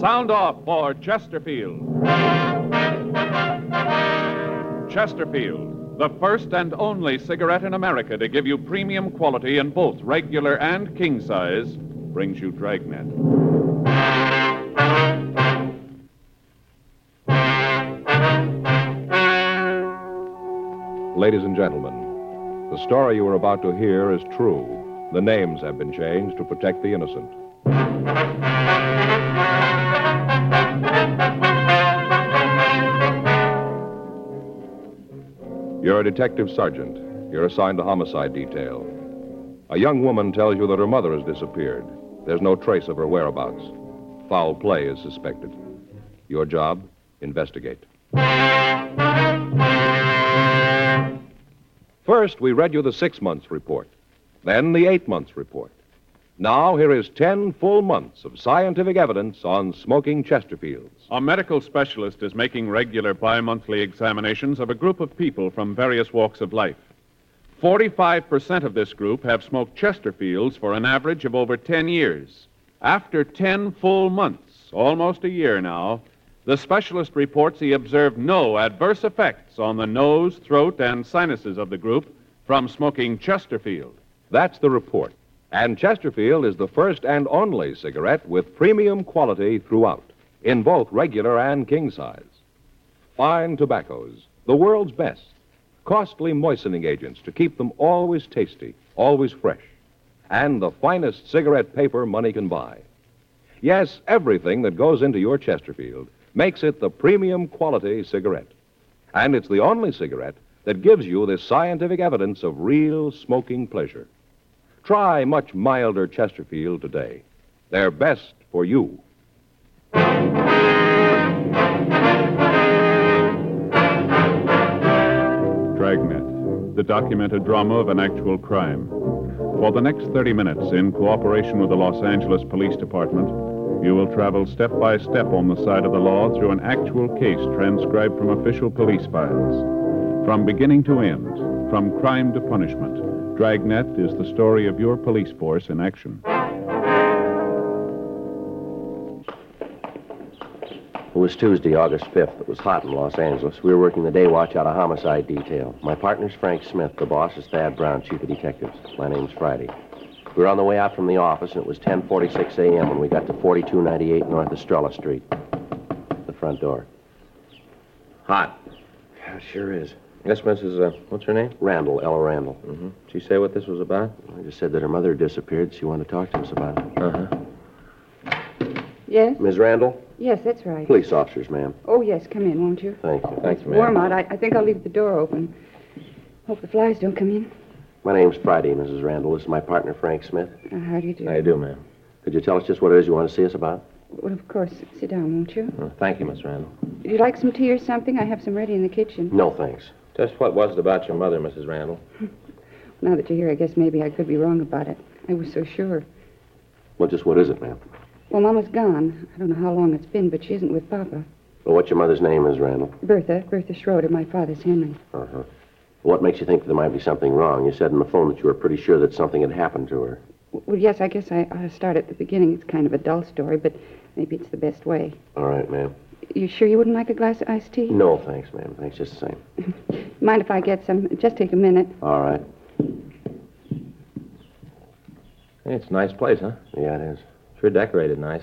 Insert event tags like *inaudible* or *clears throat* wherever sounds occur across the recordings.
Sound off for Chesterfield. Chesterfield, the first and only cigarette in America to give you premium quality in both regular and king size, brings you Dragnet. Ladies and gentlemen, the story you are about to hear is true. The names have been changed to protect the innocent. You're a detective sergeant. You're assigned to homicide detail. A young woman tells you that her mother has disappeared. There's no trace of her whereabouts. Foul play is suspected. Your job? Investigate. First, we read you the six months report, then the eight months report. Now, here is 10 full months of scientific evidence on smoking Chesterfields. A medical specialist is making regular bi monthly examinations of a group of people from various walks of life. 45% of this group have smoked Chesterfields for an average of over 10 years. After 10 full months, almost a year now, the specialist reports he observed no adverse effects on the nose, throat, and sinuses of the group from smoking Chesterfield. That's the report. And Chesterfield is the first and only cigarette with premium quality throughout, in both regular and king size. Fine tobaccos, the world's best. Costly moistening agents to keep them always tasty, always fresh. And the finest cigarette paper money can buy. Yes, everything that goes into your Chesterfield makes it the premium quality cigarette. And it's the only cigarette that gives you this scientific evidence of real smoking pleasure. Try much milder Chesterfield today. They're best for you. Dragnet, the documented drama of an actual crime. For the next 30 minutes, in cooperation with the Los Angeles Police Department, you will travel step by step on the side of the law through an actual case transcribed from official police files. From beginning to end, from crime to punishment, Dragnet is the story of your police force in action. It was Tuesday, August 5th. It was hot in Los Angeles. We were working the day watch out of homicide detail. My partner's Frank Smith. The boss is Thad Brown, chief of detectives. My name's Friday. We were on the way out from the office, and it was 10.46 a.m. when we got to 4298 North Estrella Street. The front door. Hot. Yeah, it sure is. Yes, Mrs. Uh, what's her name? Randall, Ella Randall. Mm-hmm. Did she say what this was about? I just said that her mother had disappeared. She wanted to talk to us about it. Uh-huh. Yes? Ms. Randall? Yes, that's right. Police officers, ma'am. Oh, yes, come in, won't you? Thank you. Thanks, ma'am. Warm out. I, I think I'll leave the door open. Hope the flies don't come in. My name's Friday, Mrs. Randall. This is my partner, Frank Smith. Uh, how do you do? How you do, ma'am? Could you tell us just what it is you want to see us about? Well, of course. Sit down, won't you? Uh, thank you, Miss Randall. Would you like some tea or something? I have some ready in the kitchen. No, thanks. Just what was it about your mother, Mrs. Randall? *laughs* Now that you're here, I guess maybe I could be wrong about it. I was so sure. Well, just what is it, ma'am? Well, Mama's gone. I don't know how long it's been, but she isn't with Papa. Well, what's your mother's name, Ms. Randall? Bertha, Bertha Schroeder. My father's Henry. Uh-huh. What makes you think there might be something wrong? You said on the phone that you were pretty sure that something had happened to her. Well, yes, I guess I ought to start at the beginning. It's kind of a dull story, but maybe it's the best way. All right, ma'am. You sure you wouldn't like a glass of iced tea? No, thanks, ma'am. Thanks just the same. *laughs* Mind if I get some? Just take a minute. All right. Hey, it's a nice place, huh? Yeah, it is. Sure decorated nice.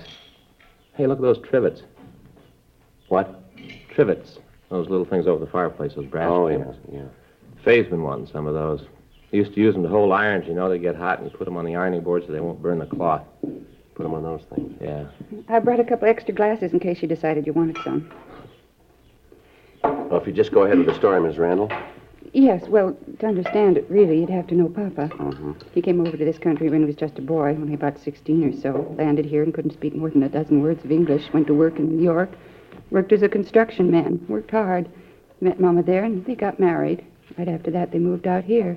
Hey, look at those trivets. What? Trivets. Those little things over the fireplace, those brass Oh, yeah, yeah. Faye's been wanting some of those. He used to use them to hold irons, you know. They get hot, and you put them on the ironing board so they won't burn the cloth. Put them on those things. Yeah. I brought a couple extra glasses in case you decided you wanted some. Well, if you just go ahead with the story, Ms. Randall. Yes, well, to understand it, really, you'd have to know Papa. Mm-hmm. He came over to this country when he was just a boy, only about 16 or so. Landed here and couldn't speak more than a dozen words of English. Went to work in New York. Worked as a construction man. Worked hard. Met Mama there, and they got married. Right after that, they moved out here.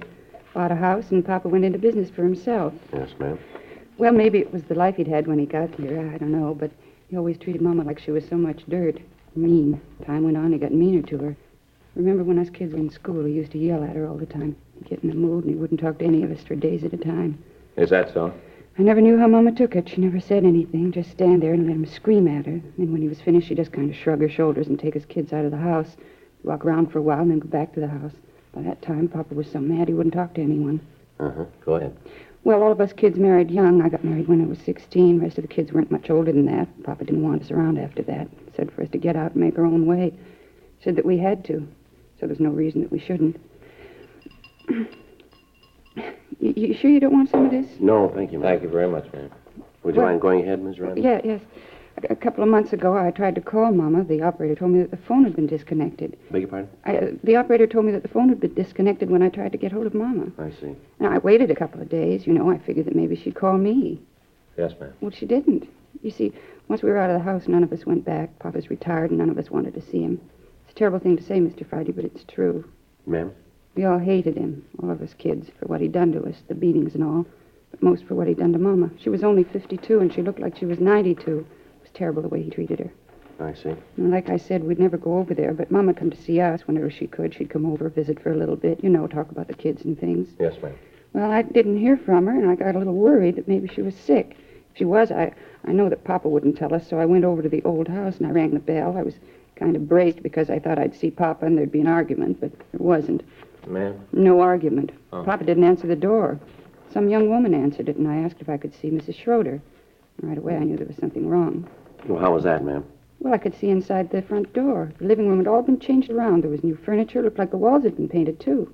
Bought a house, and Papa went into business for himself. Yes, ma'am. Well, maybe it was the life he'd had when he got here. I don't know, but he always treated Mama like she was so much dirt. Mean. Time went on, he got meaner to her. Remember when us kids were in school, he used to yell at her all the time. He'd get in a mood, and he wouldn't talk to any of us for days at a time. Is that so? I never knew how Mama took it. She never said anything, just stand there and let him scream at her. And when he was finished, she'd just kind of shrug her shoulders and take his kids out of the house, walk around for a while, and then go back to the house. By that time, Papa was so mad he wouldn't talk to anyone. Uh-huh. Go ahead. Well, all of us kids married young. I got married when I was 16. The rest of the kids weren't much older than that. Papa didn't want us around after that. Said for us to get out and make our own way. Said that we had to. So there's no reason that we shouldn't. *clears throat* you, you sure you don't want some of this? No, thank you, ma'am. Thank you very much, ma'am. Would you Well- mind going ahead, Miss Randall? Yeah, yes. A, couple of months ago, I tried to call Mama. The operator told me that the phone had been disconnected. Beg your pardon? I, uh, the operator told me that the phone had been disconnected when I tried to get hold of Mama. I see. Now, I waited a couple of days. You know, I figured that maybe she'd call me. Yes, ma'am. Well, she didn't. You see, once we were out of the house, none of us went back. Papa's retired, and none of us wanted to see him. It's a terrible thing to say, Mr. Friday, but it's true. Ma'am? We all hated him, all of us kids, for what he'd done to us, the beatings and all. But most for what he'd done to Mama. She was only 52, and she looked like she was 92. It was terrible the way he treated her. I see. And like I said, we'd never go over there, but Mama come to see us whenever she could. She'd come over, visit for a little bit, you know, talk about the kids and things. Yes, ma'am. Well, I didn't hear from her, and I got a little worried that maybe she was sick. If she was, I, I know that Papa wouldn't tell us, so I went over to the old house and I rang the bell. I was kind of braced because I thought I'd see Papa and there'd be an argument, but there wasn't. Ma'am? No argument. Oh. Papa didn't answer the door. Some young woman answered it, and I asked if I could see Mrs. Schroeder. Right away, I knew there was something wrong. Well, how was that, ma'am? Well, I could see inside the front door. The living room had all been changed around. There was new furniture. It Looked like the walls had been painted, too.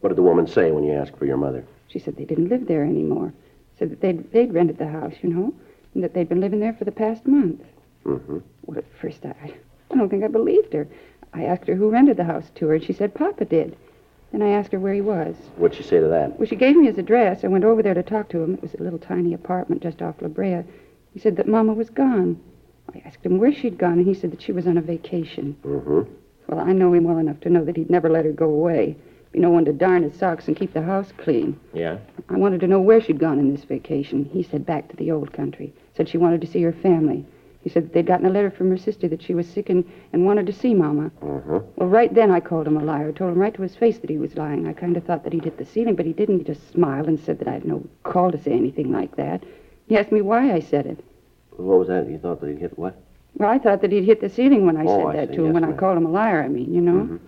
What did the woman say when you asked for your mother? She said they didn't live there anymore. Said that they'd, they'd rented the house, you know, and that they'd been living there for the past month. Mm-hmm. Well, at first, I, I don't think I believed her. I asked her who rented the house to her, and she said Papa did. Then I asked her where he was. What'd she say to that? Well, she gave me his address. I went over there to talk to him. It was a little tiny apartment just off La Brea. He said that Mama was gone. I asked him where she'd gone, and he said that she was on a vacation. Mm-hmm. Well, I know him well enough to know that he'd never let her go away. Be no one to darn his socks and keep the house clean. Yeah? I wanted to know where she'd gone in this vacation. He said back to the old country. Said she wanted to see her family. He said that they'd gotten a letter from her sister that she was sick and, and wanted to see Mama. Mm-hmm. Well, right then I called him a liar. Told him right to his face that he was lying. I kind of thought that he'd hit the ceiling, but he didn't. He just smiled and said that I had no call to say anything like that. He asked me why I said it. What was that? You thought that he'd hit what? Well, I thought that he'd hit the ceiling when I Oh, said that see. to him, Yes, when I called him a liar, I mean, you know? Mhm.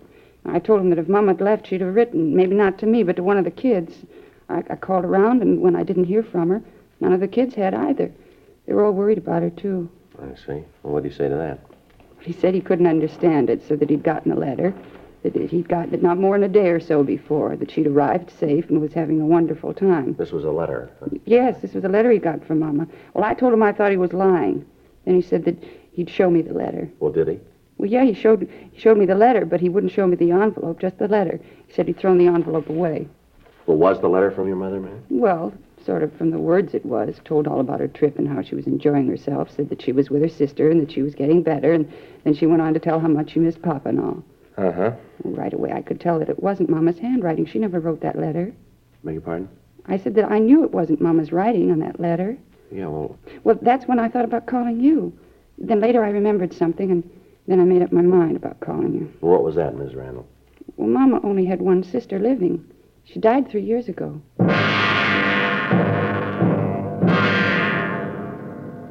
I told him that if Mama had left, she'd have written, maybe not to me, but to one of the kids. I, I called around, and when I didn't hear from her, none of the kids had either. They were all worried about her, too. I see. Well, what did he say to that? He said he couldn't understand it, so that he'd gotten a letter, that he'd gotten it not more than a day or so before, that she'd arrived safe and was having a wonderful time. This was a letter. huh? Yes, this was a letter he got from Mama. Well, I told him I thought he was lying. Then he said that he'd show me the letter. Well, did he? Well, yeah, he showed he showed me the letter, but he wouldn't show me the envelope, just the letter. He said he'd thrown the envelope away. Well, was the letter from your mother, ma'am? Well, sort of from the words it was. Told all about her trip and how she was enjoying herself. Said that she was with her sister and that she was getting better. And then she went on to tell how much she missed Papa and all. Uh-huh. Well, right away, I could tell that it wasn't Mama's handwriting. She never wrote that letter. Beg your pardon? I said that I knew it wasn't Mama's writing on that letter. Yeah, well, Well, that's when I thought about calling you. Then later I remembered something, and then I made up my mind about calling you. what was that, Miss Randall? Well, Mama only had one sister living. She died three years ago.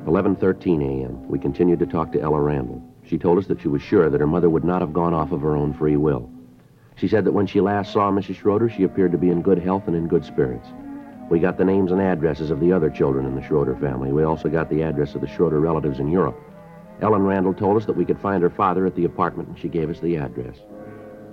11:13 a.m. We continued to talk to Ella Randall. She told us that she was sure that her mother would not have gone off of her own free will. She said that when she last saw Mrs. Schroeder, she appeared to be in good health and in good spirits. We got the names and addresses of the other children in the Schroeder family. We also got the address of the Schroeder relatives in Europe. Ella Randall told us that we could find her father at the apartment, and she gave us the address.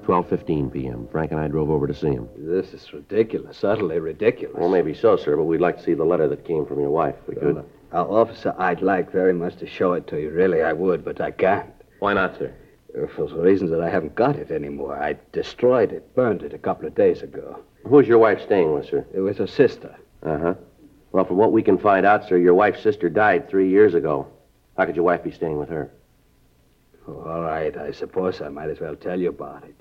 12:15 p.m. Frank and I drove over to see him. This is ridiculous, utterly ridiculous. Well, maybe so, sir, but we'd like to see the letter that came from your wife. if We could. Uh, officer, I'd like very much to show it to you. Really, I would, but I can't. Why not, sir? Uh, For the reason that I haven't got it anymore. I destroyed it, burned it a couple of days ago. Who's your wife staying with, sir? It was her sister. Uh huh. Well, from what we can find out, sir, your wife's sister died three years ago. How could your wife be staying with her? Oh, all right, I suppose I might as well tell you about it.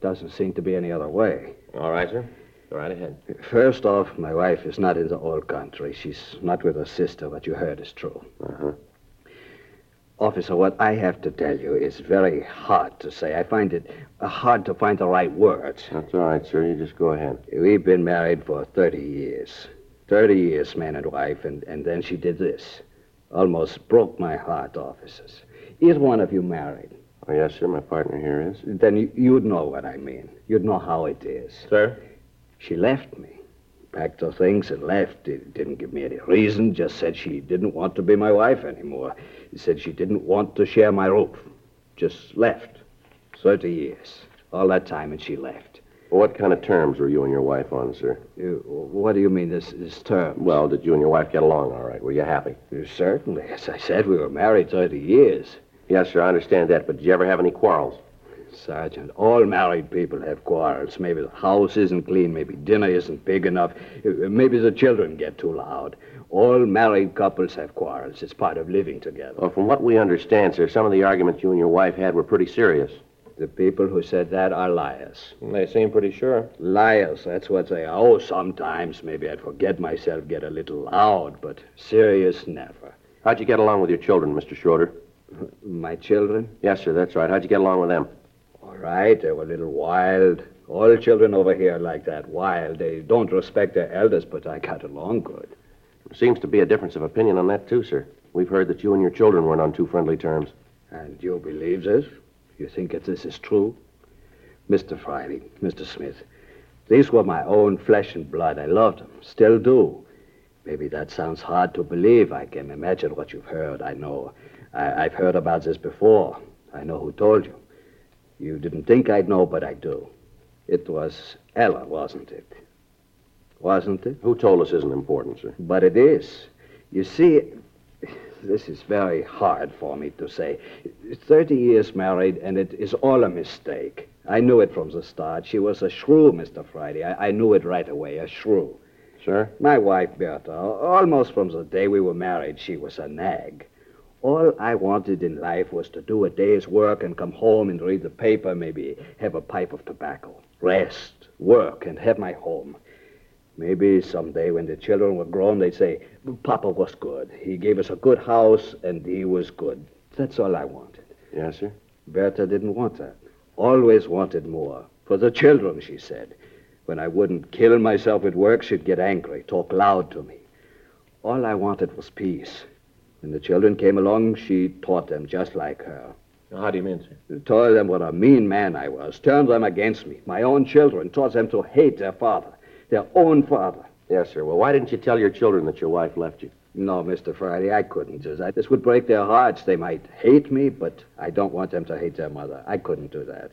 Doesn't seem to be any other way. All right, sir. Go right ahead. First off, my wife is not in the old country. She's not with her sister. What you heard is true. Uh huh. Officer, what I have to tell you is very hard to say. I find it uh, hard to find the right words. That's all right, sir. You just go ahead. We've been married for 30 years. 30 years, man and wife, and, and then she did this. Almost broke my heart, officers. Is one of you married? Oh, yes, sir. My partner here is. Then you, you'd know what I mean. You'd know how it is. Sir? She left me. Packed her things and left. It didn't give me any reason, just said she didn't want to be my wife anymore. Said she didn't want to share my roof. Just left. 30 years. All that time, and she left. What kind of terms were you and your wife on, sir? You, what do you mean, this, this term? Well, did you and your wife get along all right? Were you happy? Uh, certainly. As I said, we were married 30 years. Yes, sir. I understand that. But did you ever have any quarrels? Sergeant, all married people have quarrels. Maybe the house isn't clean, maybe dinner isn't big enough, uh, maybe the children get too loud. All married couples have quarrels. It's part of living together. Well, from what we understand, sir, some of the arguments you and your wife had were pretty serious. The people who said that are liars. They seem pretty sure. Liars, that's what they are. Oh, sometimes maybe I'd forget myself, get a little loud, but serious, never. How'd you get along with your children, Mr. Schroeder? My children? Yes, sir. That's right. How'd you get along with them? All right, they were a little wild. All children over here are like that, wild. They don't respect their elders, but I got along good. There seems to be a difference of opinion on that, too, sir. We've heard that you and your children weren't on too friendly terms. And you believe this? You think that this is true? Mr. Friday, Mr. Smith, these were my own flesh and blood. I loved them, still do. Maybe that sounds hard to believe. I can imagine what you've heard. I know. I, I've heard about this before. I know who told you. You didn't think I'd know, but I do. It was Ella, wasn't it? Wasn't it? Who told us isn't important, sir? But it is. You see, this is very hard for me to say. 30 years married, and it is all a mistake. I knew it from the start. She was a shrew, Mr. Friday. I, I knew it right away, a shrew. Sir? My wife, Bertha, almost from the day we were married, she was a nag. All I wanted in life was to do a day's work and come home and read the paper, maybe have a pipe of tobacco, rest, work, and have my home. Maybe someday when the children were grown, they'd say, Papa was good. He gave us a good house, and he was good. That's all I wanted. Yes, sir. Bertha didn't want that. Always wanted more. For the children, she said. When I wouldn't kill myself at work, she'd get angry, talk loud to me. All I wanted was peace. When the children came along, she taught them just like her. How do you mean, sir? Told them what a mean man I was, turned them against me, my own children, taught them to hate their father, their own father. Yes, sir. Well, why didn't you tell your children that your wife left you? No, Mr. Friday, I couldn't. This would break their hearts. They might hate me, but I don't want them to hate their mother. I couldn't do that.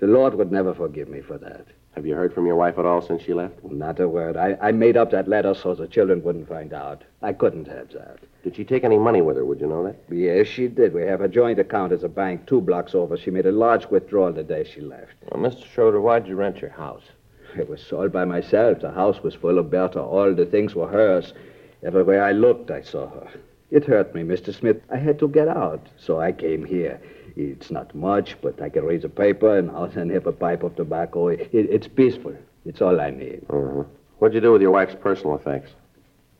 The Lord would never forgive me for that. Have you heard from your wife at all since she left? Not a word. I, I made up that letter so the children wouldn't find out. I couldn't have that. Did she take any money with her? Would you know that? Yes, she did. We have a joint account at a bank two blocks over. She made a large withdrawal the day she left. Well, Mr. Schroeder, why'd you rent your house? It was sold by myself. The house was full of Bertha. All the things were hers. Everywhere I looked, I saw her. It hurt me, Mr. Smith. I had to get out, so I came here. It's not much, but I can read the paper and I'll send him a pipe of tobacco. It, it's peaceful. It's all I need. Uh-huh. What'd you do with your wife's personal effects?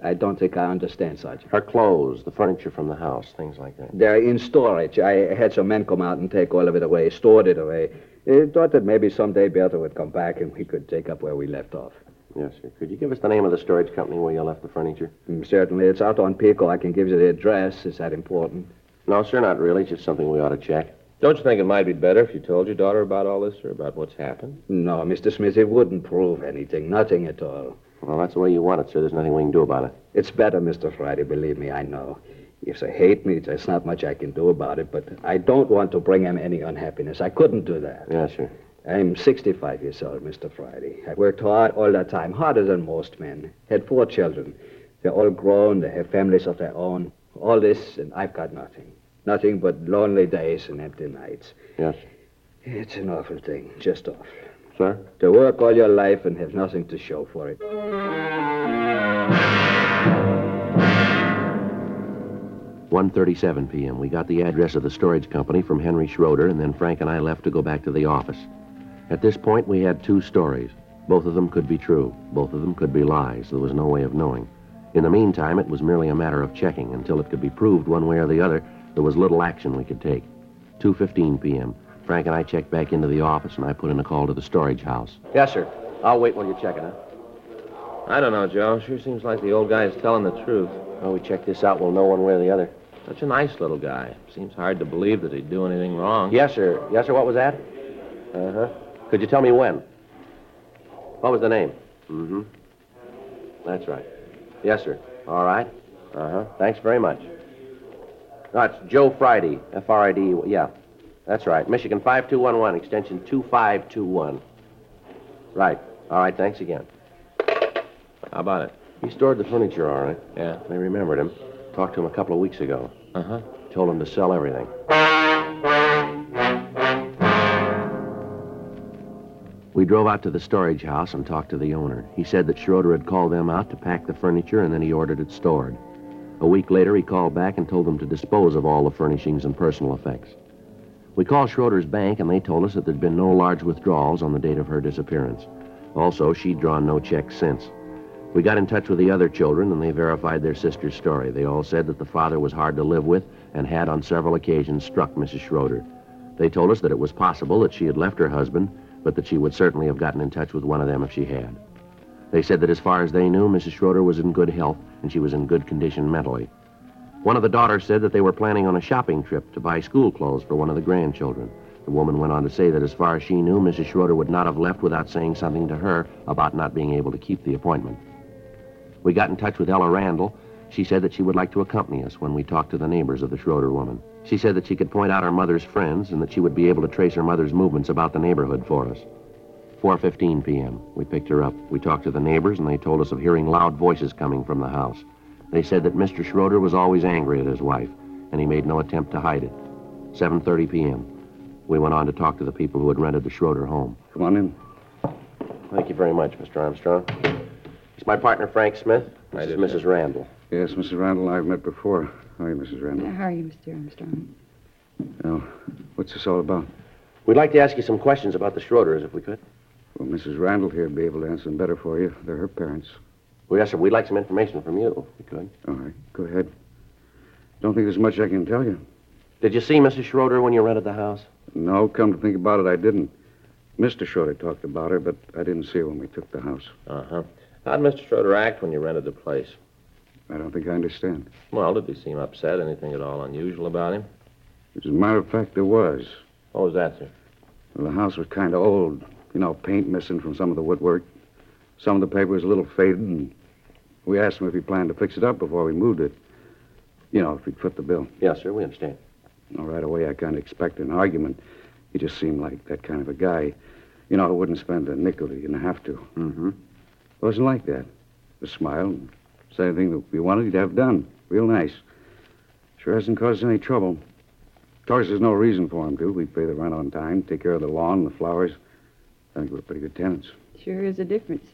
I don't think I understand, Sergeant. Her clothes, the furniture from the house, things like that. They're in storage. I had some men come out and take all of it away, stored it away. I thought that maybe someday Bertha would come back and we could take up where we left off. Yes, sir. Could you give us the name of the storage company where you left the furniture? Mm, certainly. It's out on Pico. I can give you the address. Is that important? No, sir, not really. Just something we ought to check. Don't you think it might be better if you told your daughter about all this or about what's happened? No, Mr. Smith, it wouldn't prove anything. Nothing at all. Well, that's the way you want it, sir. There's nothing we can do about it. It's better, Mr. Friday, believe me, I know. If they hate me, there's not much I can do about it, but I don't want to bring them any unhappiness. I couldn't do that. Yes, sir. I'm 65 years old, Mr. Friday. I worked hard all that time, harder than most men. Had four children. They're all grown, they have families of their own. All this, and I've got nothing. Nothing but lonely days and empty nights. Yes. It's an awful thing, just awful. Sir? To work all your life and have nothing to show for it. 1.37 p.m. We got the address of the storage company from Henry Schroeder, and then Frank and I left to go back to the office. At this point, we had two stories. Both of them could be true. Both of them could be lies. There was no way of knowing. In the meantime, it was merely a matter of checking. Until it could be proved one way or the other, there was little action we could take. 2.15 p.m. Frank and I checked back into the office, and I put in a call to the storage house. Yes, sir. I'll wait while you're checking, huh? I don't know, Joe. Sure seems like the old guy's telling the truth. Well, we check this out, we'll know one way or the other. Such a nice little guy. Seems hard to believe that he'd do anything wrong. Yes, sir. Yes, sir. What was that? Uh huh. Could you tell me when? What was the name? Mm hmm. That's right. Yes, sir. All right. Uh huh. Thanks very much. That's Joe Friday. F R I D. Yeah. That's right. Michigan 5211, extension 2521. Right. All right. Thanks again. How about it? He stored the furniture, all right. Yeah. They remembered him. Talked to him a couple of weeks ago. Uh huh. Told him to sell everything. We drove out to the storage house and talked to the owner. He said that Schroeder had called them out to pack the furniture and then he ordered it stored. A week later, he called back and told them to dispose of all the furnishings and personal effects. We called Schroeder's bank and they told us that there'd been no large withdrawals on the date of her disappearance. Also, she'd drawn no checks since. We got in touch with the other children and they verified their sister's story. They all said that the father was hard to live with and had on several occasions struck Mrs. Schroeder. They told us that it was possible that she had left her husband, but that she would certainly have gotten in touch with one of them if she had. They said that as far as they knew, Mrs. Schroeder was in good health and she was in good condition mentally. One of the daughters said that they were planning on a shopping trip to buy school clothes for one of the grandchildren. The woman went on to say that as far as she knew, Mrs. Schroeder would not have left without saying something to her about not being able to keep the appointment. We got in touch with Ella Randall. She said that she would like to accompany us when we talked to the neighbors of the Schroeder woman. She said that she could point out her mother's friends and that she would be able to trace her mother's movements about the neighborhood for us. 4.15 p.m. We picked her up. We talked to the neighbors, and they told us of hearing loud voices coming from the house. They said that Mr. Schroeder was always angry at his wife, and he made no attempt to hide it. 7.30 p.m. We went on to talk to the people who had rented the Schroeder home. Come on in. Thank you very much, Mr. Armstrong. It's my partner, Frank Smith. This is Mrs. Randall. Yes, Mrs. Randall, I've met before. How are you, Mrs. Randall? How are you, Mr. Armstrong? Well, what's this all about? We'd like to ask you some questions about the Schroeders, if we could. Well, Mrs. Randall here would be able to answer them better for you. They're her parents. Well, yes, sir. We'd like some information from you, if we could. All right, go ahead. Don't think there's much I can tell you. Did you see Mrs. Schroeder when you rented the house? No, come to think about it, I didn't. Mr. Schroeder talked about her, but I didn't see her when we took the house. Uh huh. How'd Mr. Schroeder act when you rented the place? I don't think I understand. Well, did he seem upset? Anything at all unusual about him? As a matter of fact, there was. What was that, sir? Well, the house was kind of old. You know, paint missing from some of the woodwork. Some of the paper was a little faded, and we asked him if he planned to fix it up before we moved it. You know, if he'd foot the bill. Yes, sir. We understand. Well, right away, I kind of expected an argument. He just seemed like that kind of a guy. You know, who wouldn't spend a nickel if he didn't have to. Mm-hmm. Wasn't like that. Just smiled and said anything that we wanted, he'd have done. Real nice. Sure hasn't caused any trouble. Of course, there's no reason for him to. We pay the rent on time, take care of the lawn and the flowers. I think we're pretty good tenants. Sure is a difference.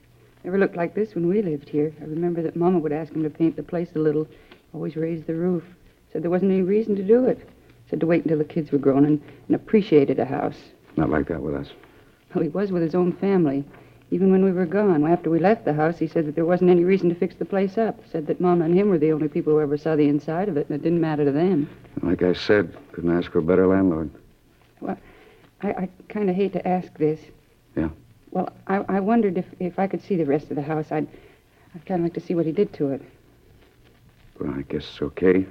Never looked like this when we lived here. I remember that Mama would ask him to paint the place a little, always raise the roof. Said there wasn't any reason to do it. Said to wait until the kids were grown and, and appreciated a house. Not like that with us. Well, he was with his own family. Even when we were gone, after we left the house, he said that there wasn't any reason to fix the place up. Said that Mama and him were the only people who ever saw the inside of it, and it didn't matter to them. Like I said, couldn't ask for a better landlord. I, I kind of hate to ask this. Yeah? Well, I, I wondered if, if I could see the rest of the house. I'd, I'd kind of like to see what he did to it. Well, I guess it's okay.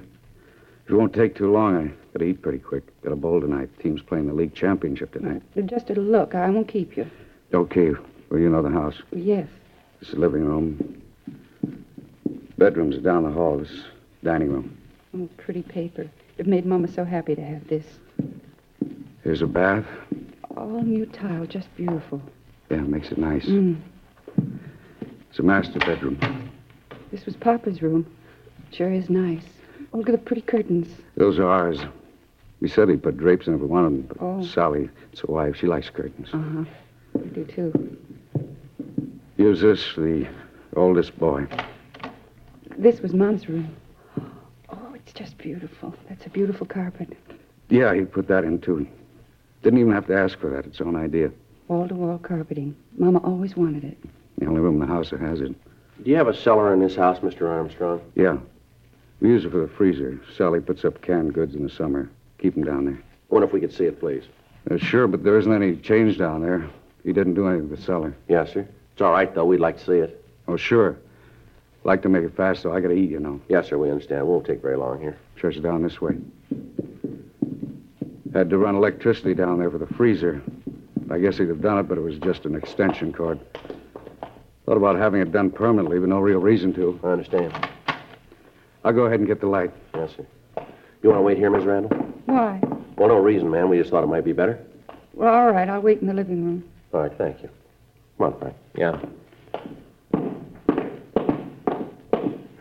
It won't take too long. I gotta eat pretty quick. Got a bowl tonight. Team's playing the league championship tonight. Just a look. I won't keep you. Okay. Well, you know the house. Yes. This is the living room. Bedrooms are down the hall. This is dining room. Oh, pretty paper. It made Mama so happy to have this. Here's a bath. All new tile, just beautiful. Yeah, makes it nice. Mm. It's a master bedroom. This was Papa's room. Sure is nice. Oh, look at the pretty curtains. Those are ours. We said he'd put drapes in every one of them, but Oh. Sally, it's a wife. She likes curtains. Uh huh. I do too. Use this the oldest boy. This was Mom's room. Oh, it's just beautiful. That's a beautiful carpet. Yeah, he put that in, too. Didn't even have to ask for that. Its own idea. Wall to wall carpeting. Mama always wanted it. The only room in the house that has it. Do you have a cellar in this house, Mr. Armstrong? Yeah. We use it for the freezer. Sally puts up canned goods in the summer. Keep 'em down there. Wonder if we could see it, please. Uh, sure, but there isn't any change down there. He didn't do anything with the cellar. Yes, sir. It's all right, though. We'd like to see it. Oh, sure. Like to make it fast, though. I gotta eat, you know. Yes, sir, we understand. It won't take very long here. Church is down this way. Had to run electricity down there for the freezer. I guess he'd have done it, but it was just an extension cord. Thought about having it done permanently, but no real reason to. I understand. I'll go ahead and get the light. Yes, sir. You want to wait here, Miss Randall? Why? Well, no reason, ma'am. We just thought it might be better. Well, all right. I'll wait in the living room. All right, thank you. Come on, Frank. Yeah.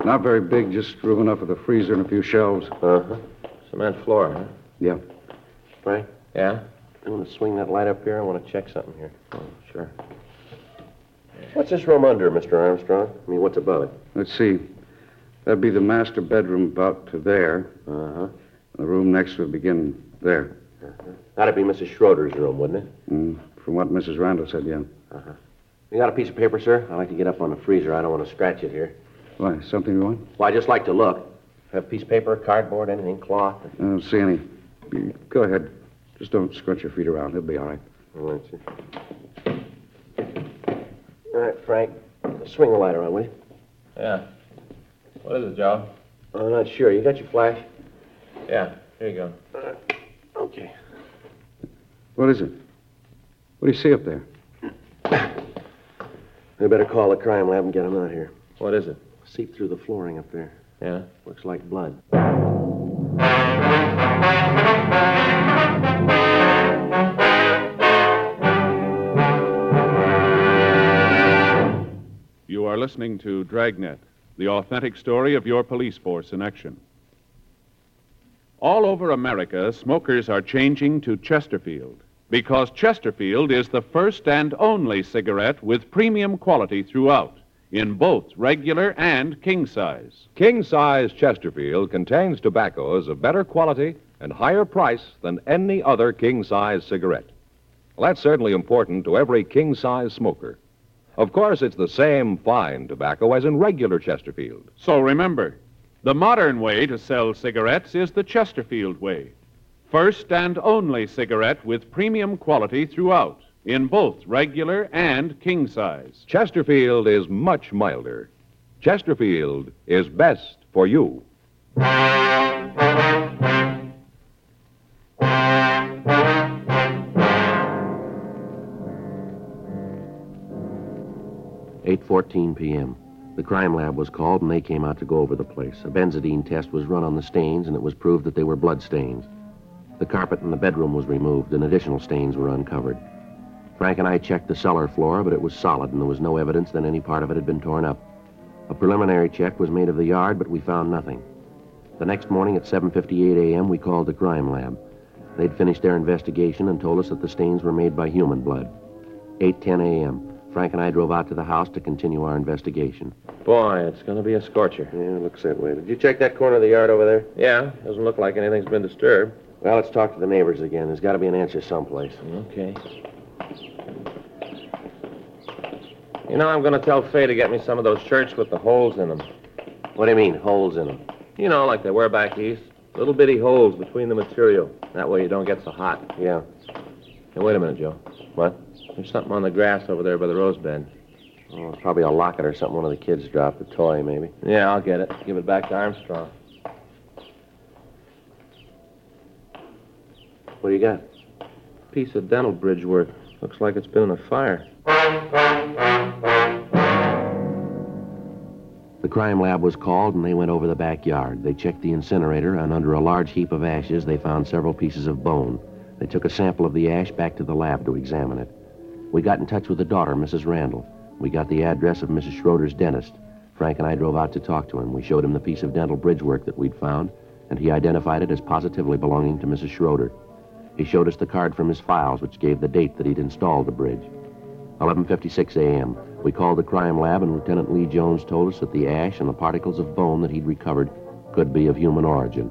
Not very big, just room enough for the freezer and a few shelves. Uh-huh. Cement floor, huh? Yeah. Frank, Yeah? you want to swing that light up here? I want to check something here. Oh, sure. What's this room under, Mr. Armstrong? I mean, what's above it? Let's see. That'd be the master bedroom about to there. Uh-huh. The room next would begin there. That'd be Mrs. Schroeder's room, wouldn't it? Mm, from what Mrs. Randall said, yeah. Uh huh. You got a piece of paper, sir? I'd like to get up on the freezer. I don't want to scratch it here. Why, something you want? Well, I just like to look. Have a piece of paper, cardboard, anything, cloth? I don't see any. You- Go ahead. Just don't scrunch your feet around. It'll be all right. All right, sir. All right, Frank. Swing the light around, will you? Yeah. What is it, Joe? I'm not sure. You got your flash? Yeah, here you go. Okay. What is it? What do you see up there? We better call the crime lab and get them out here. What is it? Seep through the flooring up there. Yeah? Looks like blood. Listening to Dragnet, the authentic story of your police force in action. All over America, smokers are changing to Chesterfield because Chesterfield is the first and only cigarette with premium quality throughout, in both regular and king size. King size Chesterfield contains tobaccos of better quality and higher price than any other king size cigarette. Well, that's certainly important to every king size smoker. Of course, it's the same fine tobacco as in regular Chesterfield. So remember, the modern way to sell cigarettes is the Chesterfield way. First and only cigarette with premium quality throughout, in both regular and king size. Chesterfield is much milder. Chesterfield is best for you. Eight fourteen p.m. The crime lab was called, and they came out to go over the place. A benzidine test was run on the stains, and it was proved that they were blood stains. The carpet in the bedroom was removed, and additional stains were uncovered. Frank and I checked the cellar floor, but it was solid, and there was no evidence that any part of it had been torn up. A preliminary check was made of the yard, but we found nothing. The next morning at 7:58 a.m., we called the crime lab. They'd finished their investigation and told us that the stains were made by human blood. 8:10 a.m. Frank and I drove out to the house to continue our investigation. Boy, it's going to be a scorcher. Yeah, it looks that way. Did you check that corner of the yard over there? Yeah, doesn't look like anything's been disturbed. Well, let's talk to the neighbors again. There's got to be an answer someplace. Okay. You know, I'm going to tell Fay to get me some of those shirts with the holes in them. What do you mean, holes in them? You know, like they wear back east. Little bitty holes between the material. That way you don't get so hot. Yeah. Hey, wait a minute, Joe. What? There's something on the grass over there by the rose bed. Oh, it's probably a locket or something one of the kids dropped. A toy, maybe. Yeah, I'll get it. Give it back to Armstrong. What do you got? Piece of dental bridge work. Looks like it's been in a fire. The crime lab was called, and they went over the backyard. They checked the incinerator, and under a large heap of ashes, they found several pieces of bone. They took a sample of the ash back to the lab to examine it. We got in touch with the daughter, Mrs. Randall. We got the address of Mrs. Schroeder's dentist. Frank and I drove out to talk to him. We showed him the piece of dental bridge work that we'd found, and he identified it as positively belonging to Mrs. Schroeder. He showed us the card from his files, which gave the date that he'd installed the bridge. 11.56 a.m. We called the crime lab, and Lieutenant Lee Jones told us that the ash and the particles of bone that he'd recovered could be of human origin.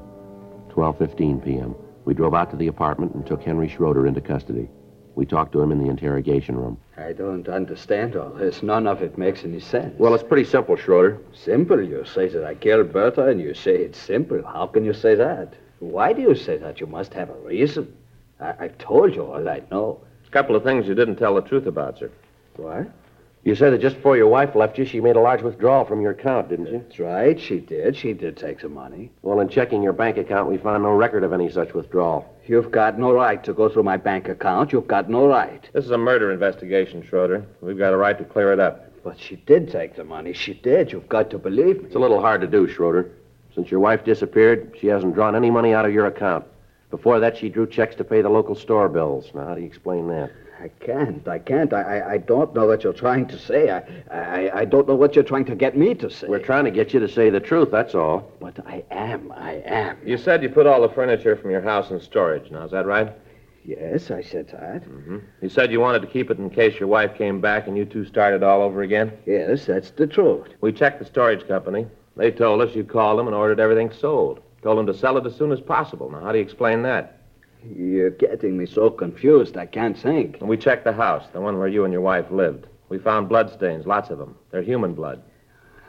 12.15 p.m. We drove out to the apartment and took Henry Schroeder into custody. We talked to him in the interrogation room. I don't understand all this. None of it makes any sense. Well, it's pretty simple, Schroeder. Simple? You say that I killed Bertha, and you say it's simple. How can you say that? Why do you say that? You must have a reason. I- I've told you all I know. There's a couple of things you didn't tell the truth about, sir. What? You said that just before your wife left you, she made a large withdrawal from your account, didn't you? That's right. She did. She did take some money. Well, in checking your bank account, we found no record of any such withdrawal. You've got no right to go through my bank account. You've got no right. This is a murder investigation, Schroeder. We've got a right to clear it up. But she did take the money. She did. You've got to believe me. It's a little hard to do, Schroeder. Since your wife disappeared, she hasn't drawn any money out of your account. Before that, she drew checks to pay the local store bills. Now, how do you explain that? I can't. I can't. I, I, I don't know what you're trying to say. I, I, I don't know what you're trying to get me to say. We're trying to get you to say the truth, that's all. But I am. I am. You said you put all the furniture from your house in storage. Now, is that right? Yes, I said that. Mm-hmm. You said you wanted to keep it in case your wife came back and you two started all over again? Yes, that's the truth. We checked the storage company. They told us you called them and ordered everything sold. Told them to sell it as soon as possible. Now, how do you explain that? You're getting me so confused, I can't think. And we checked the house, the one where you and your wife lived. We found bloodstains, lots of them. They're human blood.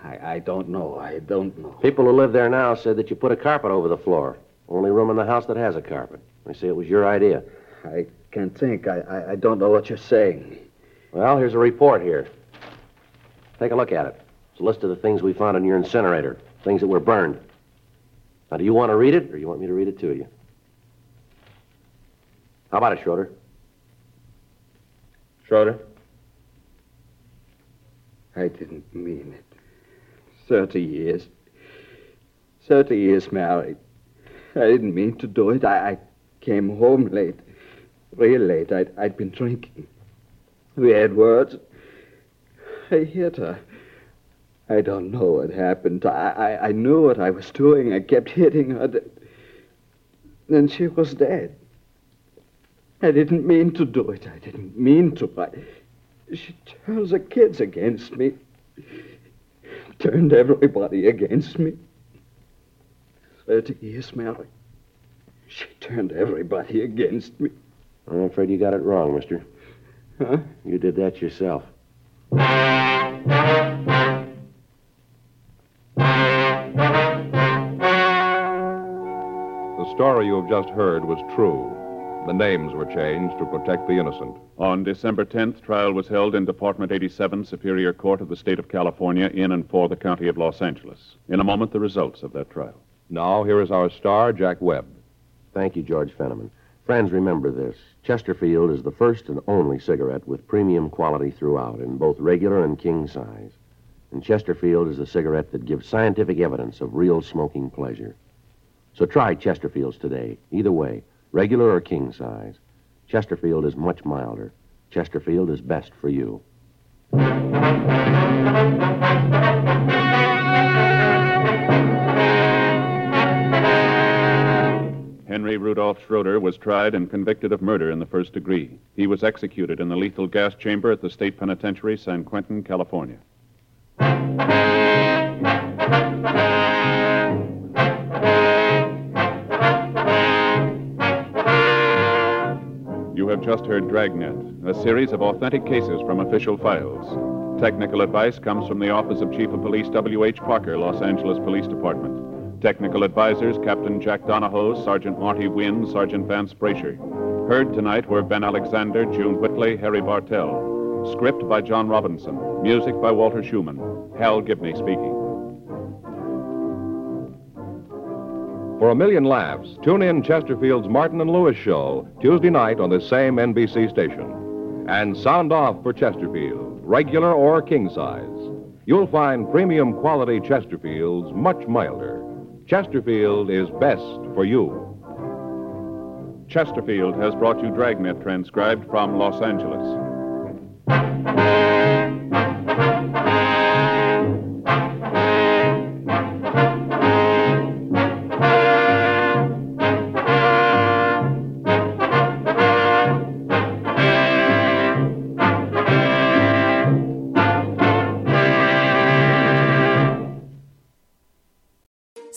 I, I don't know. I don't know. People who live there now said that you put a carpet over the floor. Only room in the house that has a carpet. They say it was your idea. I can't think. I, I, I don't know what you're saying. Well, here's a report here. Take a look at it. It's a list of the things we found in your incinerator, things that were burned. Now, do you want to read it, or do you want me to read it to you? How about it, Schroeder? Schroeder? I didn't mean it. Thirty years. Thirty years married. I didn't mean to do it. I, I came home late. Real late. I'd, I'd been drinking. We had words. I hit her. I don't know what happened. I, I, I knew what I was doing. I kept hitting her. Then she was dead. I didn't mean to do it. I didn't mean to. I, she turns the kids against me. Turned everybody against me. Thirty years married. She turned everybody against me. I'm afraid you got it wrong, mister. Huh? You did that yourself. *laughs* story you have just heard was true. The names were changed to protect the innocent. On December 10th, trial was held in Department 87, Superior Court of the State of California, in and for the County of Los Angeles. In a moment, the results of that trial. Now, here is our star, Jack Webb. Thank you, George Fenneman. Friends, remember this. Chesterfield is the first and only cigarette with premium quality throughout in both regular and king size. And Chesterfield is the cigarette that gives scientific evidence of real smoking pleasure. So try Chesterfields today, either way, regular or king size. Chesterfield is much milder. Chesterfield is best for you. Henry Rudolph Schroeder was tried and convicted of murder in the first degree. He was executed in the lethal gas chamber at the State Penitentiary, San Quentin, California. Just heard Dragnet, a series of authentic cases from official files. Technical advice comes from the Office of Chief of Police W.H. Parker, Los Angeles Police Department. Technical advisors Captain Jack Donahoe, Sergeant Marty Wynn, Sergeant Vance Brasher. Heard tonight were Ben Alexander, June Whitley, Harry Bartell. Script by John Robinson. Music by Walter Schumann. Hal Gibney speaking. For a million laughs, tune in Chesterfield's Martin and Lewis show Tuesday night on this same NBC station. And sound off for Chesterfield, regular or king size. You'll find premium quality Chesterfields much milder. Chesterfield is best for you. Chesterfield has brought you Dragnet transcribed from Los Angeles.